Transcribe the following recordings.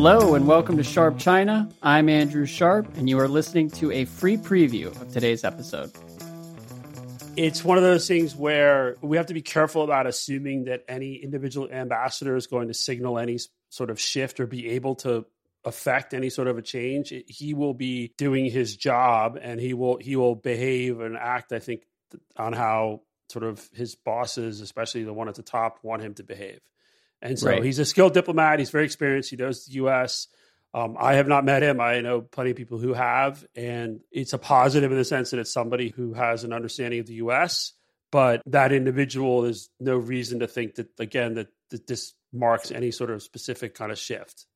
Hello and welcome to Sharp China. I'm Andrew Sharp, and you are listening to a free preview of today's episode. It's one of those things where we have to be careful about assuming that any individual ambassador is going to signal any sort of shift or be able to affect any sort of a change. He will be doing his job and he will he will behave and act I think on how sort of his bosses, especially the one at the top, want him to behave. And so right. he's a skilled diplomat. He's very experienced. He knows the U.S. Um, I have not met him. I know plenty of people who have, and it's a positive in the sense that it's somebody who has an understanding of the U.S. But that individual, there's no reason to think that again that, that this marks any sort of specific kind of shift.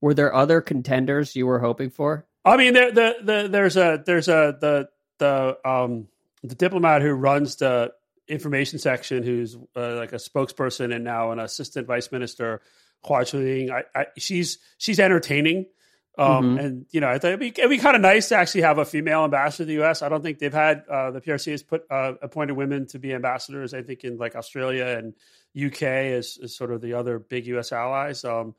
Were there other contenders you were hoping for? I mean, there, the, the, there's a there's a the the um the diplomat who runs the information section, who's uh, like a spokesperson and now an assistant vice minister, Hua Chunying. I, I, she's she's entertaining. Um, mm-hmm. And you know, I thought it'd be, it'd be kind of nice to actually have a female ambassador to the U.S. I don't think they've had uh, the PRC has put uh, appointed women to be ambassadors. I think in like Australia and UK is, is sort of the other big U.S. allies. Um,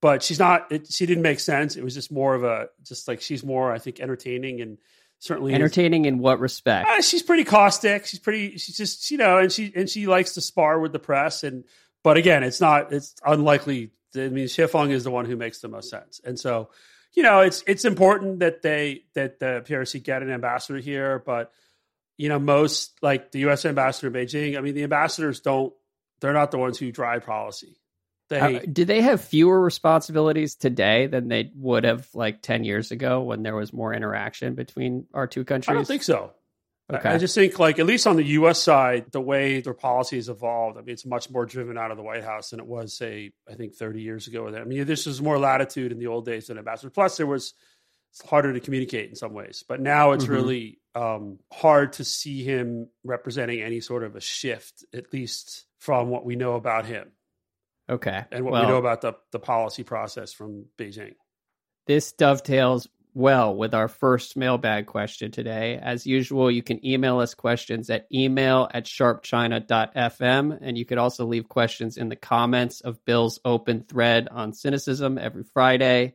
but she's not. It, she didn't make sense. It was just more of a just like she's more, I think, entertaining and certainly entertaining is, in what respect? Uh, she's pretty caustic. She's pretty. She's just you know, and she and she likes to spar with the press. And but again, it's not. It's unlikely. I mean, Xie Feng is the one who makes the most sense. And so, you know, it's it's important that they that the PRC get an ambassador here. But you know, most like the U.S. ambassador in Beijing. I mean, the ambassadors don't. They're not the ones who drive policy. They, uh, do they have fewer responsibilities today than they would have like 10 years ago when there was more interaction between our two countries? I don't think so. Okay. I just think, like, at least on the U.S. side, the way their policies evolved, I mean, it's much more driven out of the White House than it was, say, I think 30 years ago. I mean, this was more latitude in the old days than ambassador. Plus, there was it's harder to communicate in some ways. But now it's mm-hmm. really um, hard to see him representing any sort of a shift, at least from what we know about him. Okay. And what well, we know about the, the policy process from Beijing. This dovetails well with our first mailbag question today. As usual, you can email us questions at email at sharpchina.fm. And you could also leave questions in the comments of Bill's open thread on Sinocism every Friday.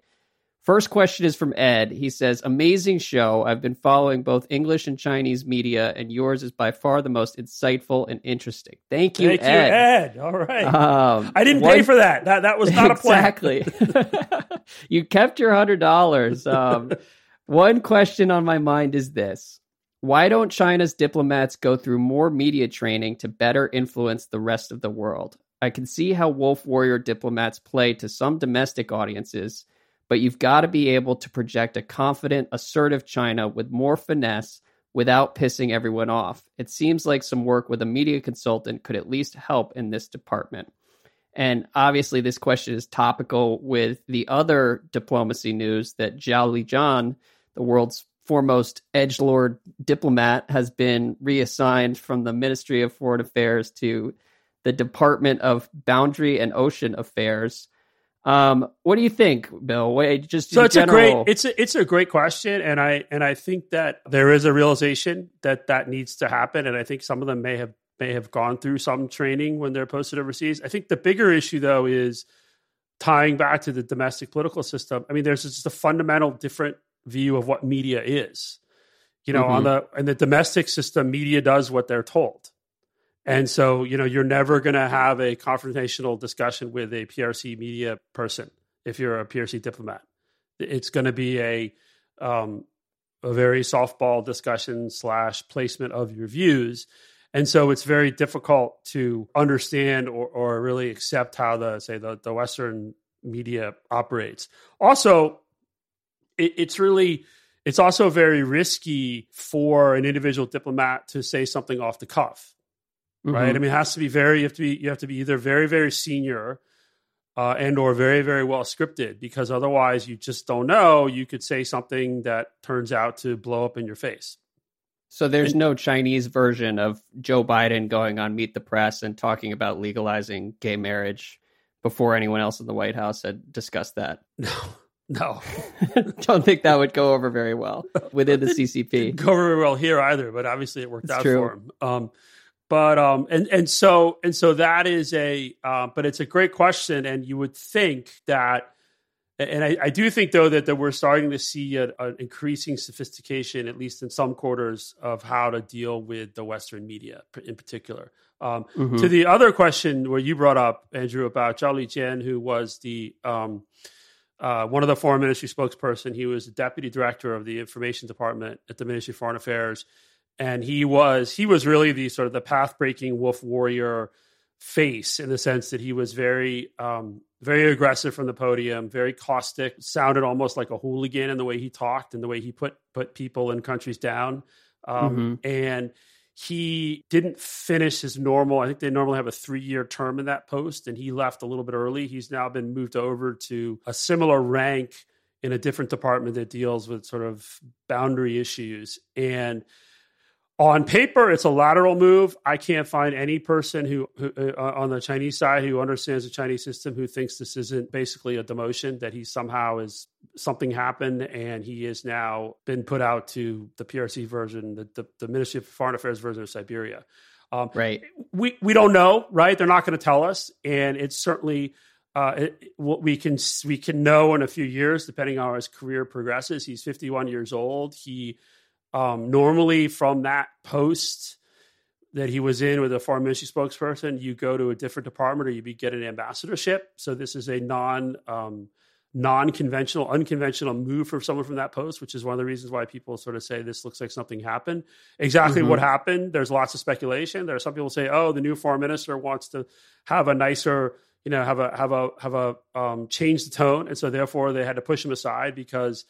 First question is from Ed. He says, Amazing show. I've been following both English and Chinese media, and yours is by far the most insightful and interesting. Thank you, Thank Ed. you, Ed. All right. Um, I didn't one, pay for that. That that was not exactly. a plan. Exactly. you kept your $100. Um, one question on my mind is this Why don't China's diplomats go through more media training to better influence the rest of the world? I can see how Wolf Warrior diplomats play to some domestic audiences but you've got to be able to project a confident, assertive China with more finesse without pissing everyone off. It seems like some work with a media consultant could at least help in this department. And obviously, this question is topical with the other diplomacy news that Zhao Lijian, the world's foremost edge lord diplomat, has been reassigned from the Ministry of Foreign Affairs to the Department of Boundary and Ocean Affairs. Um, what do you think, Bill? Wait, just so it's general... a great it's a it's a great question, and I and I think that there is a realization that that needs to happen, and I think some of them may have may have gone through some training when they're posted overseas. I think the bigger issue though is tying back to the domestic political system. I mean, there's just a fundamental different view of what media is. You know, mm-hmm. on the in the domestic system, media does what they're told. And so, you know, you're never going to have a confrontational discussion with a PRC media person if you're a PRC diplomat. It's going to be a um, a very softball discussion slash placement of your views. And so it's very difficult to understand or, or really accept how the say the, the Western media operates. Also, it, it's really it's also very risky for an individual diplomat to say something off the cuff mm-hmm. right? I mean, it has to be very. You have to be. You have to be either very, very senior, uh, and or very, very well scripted, because otherwise, you just don't know. You could say something that turns out to blow up in your face. So there's and, no Chinese version of Joe Biden going on Meet the Press and talking about legalizing gay marriage before anyone else in the White House had discussed that. No. No. Don't think that would go over very well within the CCP. go over very well here either, but obviously it worked it's out true. for him. Um, but um and and so and so that is a uh, but it's a great question and you would think that and I, I, do think though that, that we're starting to see an increasing sophistication, at least in some quarters, of how to deal with the Western media in particular. Um, mm-hmm. To the other question where you brought up Andrew about Zhao Lijian, who was the um, uh, one of the foreign ministry spokesperson. He was the deputy director of the information department at the Ministry of Foreign Affairs, and he was he was really the sort of the path breaking wolf warrior face in the sense that he was very um, very aggressive from the podium, very caustic, sounded almost like a hooligan in the way he talked and the way he put put people and countries down. Um, mm-hmm. And he didn't finish his normal. I think they normally have a three year term in that post, and he left a little bit early. He's now been moved over to a similar rank in a different department that deals with sort of boundary issues. And on paper, it's a lateral move. I can't find any person who, who uh, on the Chinese side who understands the Chinese system who thinks this isn't basically a demotion. That he somehow is something happened and he is now been put out to the PRC version, the, the, the Ministry of Foreign Affairs version of Siberia. Um, right. We we don't know. Right. They're not going to tell us, and it's certainly. Uh, it, what we can we can know in a few years, depending on how his career progresses. He's 51 years old. He um, normally, from that post that he was in with a foreign ministry spokesperson, you go to a different department or you get an ambassadorship. So this is a non um, non-conventional, unconventional move for someone from that post, which is one of the reasons why people sort of say this looks like something happened. Exactly mm-hmm. what happened. There's lots of speculation. There are some people say, oh, the new foreign minister wants to have a nicer, you know, have a have a have a um, change the tone, and so therefore they had to push him aside because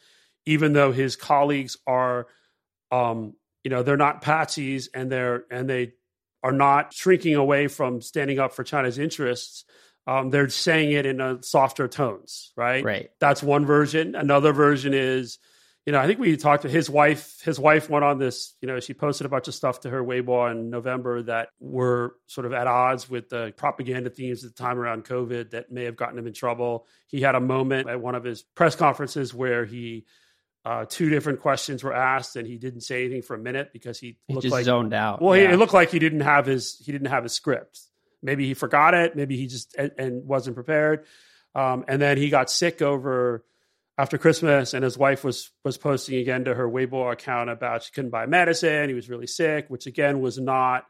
even though his colleagues are um, you know, they're not patsies and they're and they are not shrinking away from standing up for China's interests. Um, they're saying it in a softer tones, right? Right. That's one version. Another version is, you know, I think we talked to his wife. His wife went on this, you know, she posted a bunch of stuff to her Weibo in November that were sort of at odds with the propaganda themes at the time around COVID that may have gotten him in trouble. He had a moment at one of his press conferences where he uh, two different questions were asked, and he didn't say anything for a minute because he, he looked just like zoned out. Well, yeah. he, it looked like he didn't have his he didn't have his script. Maybe he forgot it. Maybe he just and, and wasn't prepared. Um, and then he got sick over after Christmas, and his wife was was posting again to her Weibo account about she couldn't buy medicine. He was really sick, which again was not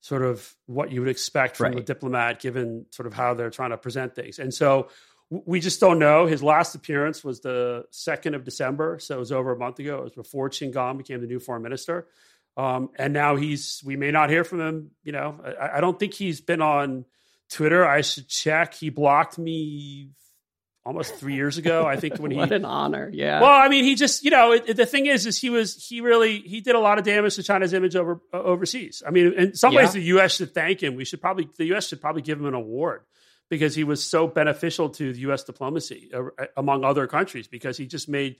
sort of what you would expect from right. a diplomat, given sort of how they're trying to present things. And so we just don't know. His last appearance was the 2nd of December. So it was over a month ago. It was before Qin Gang became the new foreign minister. Um, and now he's, we may not hear from him. You know, I, I, don't think he's been on Twitter. I should check. He blocked me almost three years ago. I think when he, what an honor. Yeah. Well, I mean, he just, you know, it, the thing is, is he was, he really, he did a lot of damage to China's image over uh, overseas. I mean, in some yeah. ways, the U.S. should thank him. We should probably, the U.S. should probably give him an award because he was so beneficial to the U.S. diplomacy uh, among other countries because he just made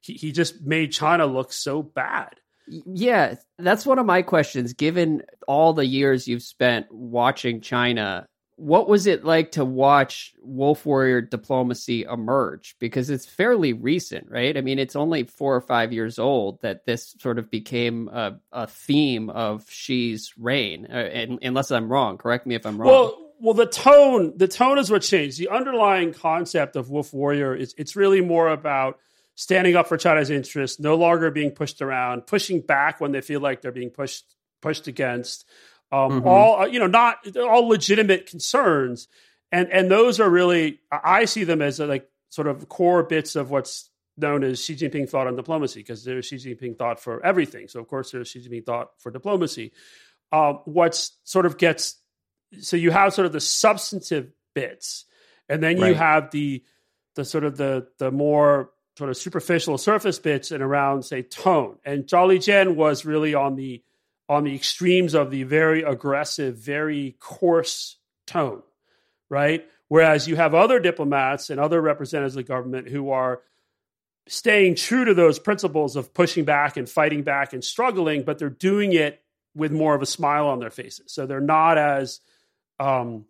he, he just made China look so bad. Yeah, that's one of my questions. Given all the years you've spent watching China, what was it like to watch Wolf Warrior diplomacy emerge? Because it's fairly recent, right? I mean, it's only four or five years old that this sort of became a, a theme of Xi's reign. Uh, and, unless I'm wrong, correct me if I'm wrong. Well, well the tone the tone is what changed the underlying concept of wolf warrior is it's really more about standing up for china's interests no longer being pushed around pushing back when they feel like they're being pushed pushed against um, mm-hmm. all uh, you know not all legitimate concerns and and those are really i see them as uh, like sort of core bits of what's known as Xi Jinping thought on diplomacy, because there's Xi Jinping thought for everything. So of course there's Xi Jinping thought for diplomacy. Um, what sort of gets so you have sort of the substantive bits, and then right. you have the the sort of the the more sort of superficial surface bits and around say tone. And Zhao Jen was really on the on the extremes of the very aggressive, very coarse tone, right? Whereas you have other diplomats and other representatives of the government who are staying true to those principles of pushing back and fighting back and struggling, but they're doing it with more of a smile on their faces. So they're not as um,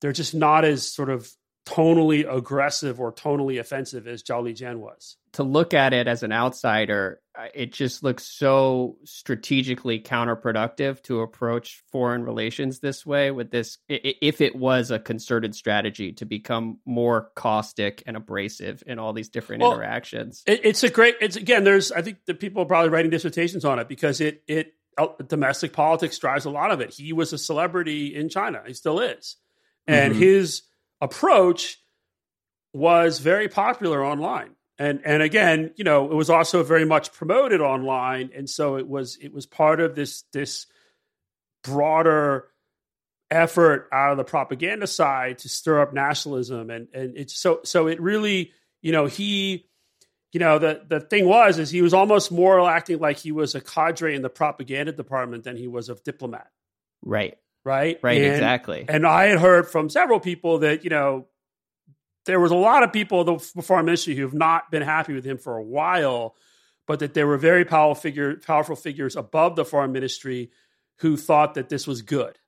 they're just not as sort of tonally aggressive or tonally offensive as Zhao Lijian was. To look at it as an outsider, it just looks so strategically counterproductive to approach foreign relations this way with this if it was a concerted strategy to become more caustic and abrasive in all these different well, interactions. It, it's a great it's again there's I think the people are probably writing dissertations on it because it it domestic politics drives a lot of it. He was a celebrity in China. He still is. And mm-hmm. his approach was very popular online. And and again, you know, it was also very much promoted online, and so it was it was part of this this broader effort out of the propaganda side to stir up nationalism and and it's so so it really you know he you know the the thing was is he was almost more acting like he was a cadre in the propaganda department than he was a diplomat right right? Right, and, exactly. And I had heard from several people that, you know, there was a lot of people the foreign ministry who have not been happy with him for a while, but that there were very powerful figure, powerful figures above the foreign ministry who thought that this was good.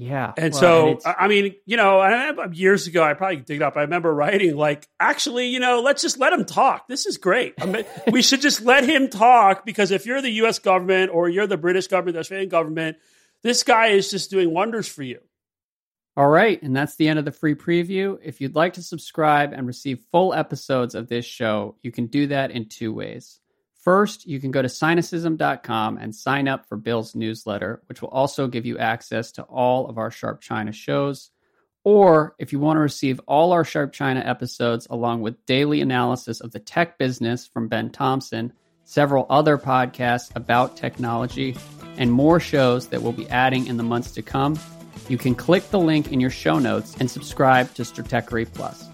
Yeah. And well, so, and I mean, you know, uh, years ago, I probably dig it up. I remember writing, like, actually, you know, let's just let him talk. This is great. I mean, we should just let him talk because if you're the US government or you're the British government, the Australian government, this guy is just doing wonders for you. All right, and that's the end of the free preview. If you'd like to subscribe and receive full episodes of this show, you can do that in two ways. First, you can go to Sinocism.com and sign up for Bill's newsletter, which will also give you access to all of our Sharp China shows. Or if you want to receive all our Sharp China episodes along with daily analysis of the tech business from Ben Thompson, several other podcasts about technology, and more shows that we'll be adding in the months to come, you can click the link in your show notes and subscribe to Stratechery Plus.